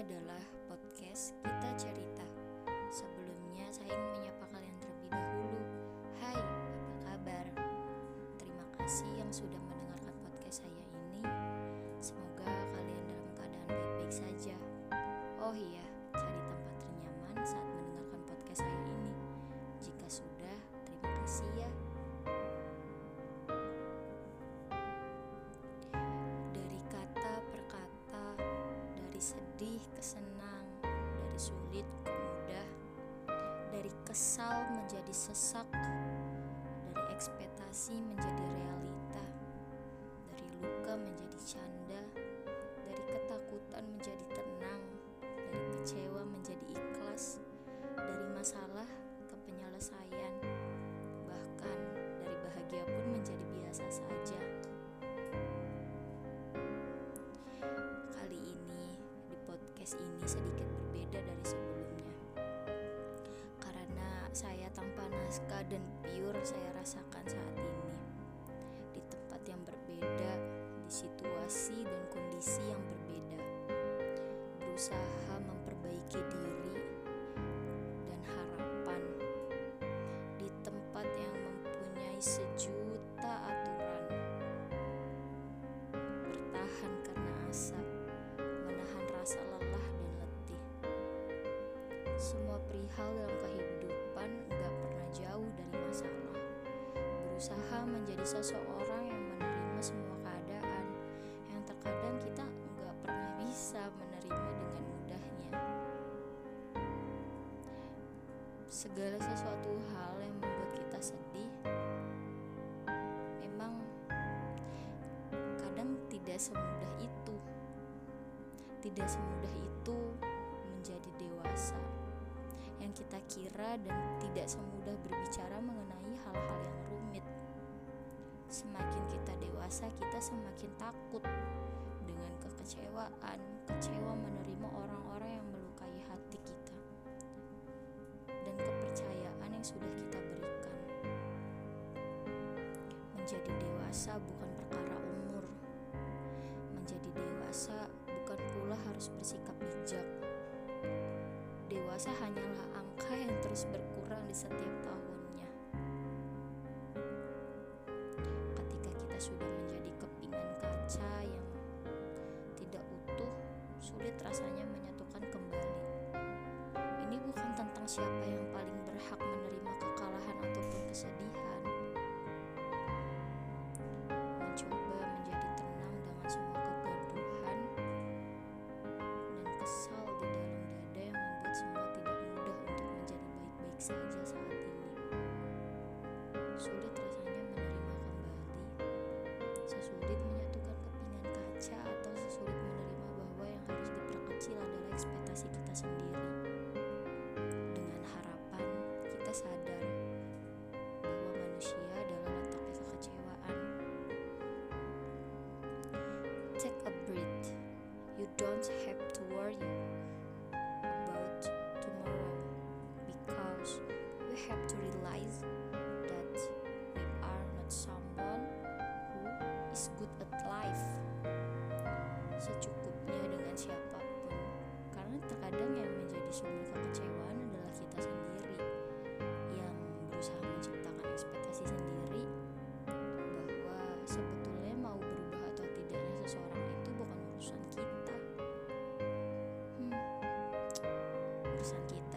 adalah podcast Kita Cerita. Sebelumnya saya ingin menyapa kalian terlebih dahulu. Hai, apa kabar? Terima kasih yang sudah mendengarkan podcast saya ini. Semoga kalian dalam keadaan baik-baik saja. Oh iya, cari tempat ternyaman saat mendengarkan podcast saya ini. Jika sudah, terima kasih ya. Sedih ke senang, dari sulit ke mudah, dari kesal menjadi sesak, dari ekspektasi menjadi realita, dari luka menjadi canda, podcast ini sedikit berbeda dari sebelumnya. Karena saya tanpa naskah dan pure saya rasakan saat ini. Di tempat yang berbeda, di situasi dan kondisi yang berbeda. Berusaha memperbaiki diri Semua perihal dalam kehidupan gak pernah jauh dari masalah. Berusaha menjadi seseorang yang menerima semua keadaan, yang terkadang kita gak pernah bisa menerima dengan mudahnya. Segala sesuatu hal yang membuat kita sedih, memang kadang tidak semudah itu. Tidak semudah itu menjadi dewasa. Yang kita kira dan tidak semudah berbicara mengenai hal-hal yang rumit. Semakin kita dewasa, kita semakin takut dengan kekecewaan, kecewa menerima orang-orang yang melukai hati kita. Dan kepercayaan yang sudah kita berikan. Menjadi dewasa bukan perkara umur. Menjadi dewasa bukan pula harus bersikap bijak. Dewasa hanyalah angka yang terus berkurang di setiap tahunnya. Ketika kita sudah menjadi kepingan kaca yang tidak utuh, sulit rasanya menyatukan kembali. Ini bukan tentang siapa yang paling berhak menerima saja saat ini. Sulit rasanya menerima kembali, sesulit menyatukan kepingan kaca atau sesulit menerima bahwa yang harus diperkecil adalah ekspektasi kita sendiri. Dengan harapan kita sadar bahwa manusia adalah letaknya kekecewaan. Take a breath. You don't have to worry have to realize that we are not someone who is good at life. Secukupnya dengan siapa pun, karena terkadang yang menjadi sumber kekecewaan adalah kita sendiri yang berusaha menciptakan ekspektasi sendiri bahwa sebetulnya mau berubah atau tidaknya seseorang itu bukan urusan kita. Hmm, urusan kita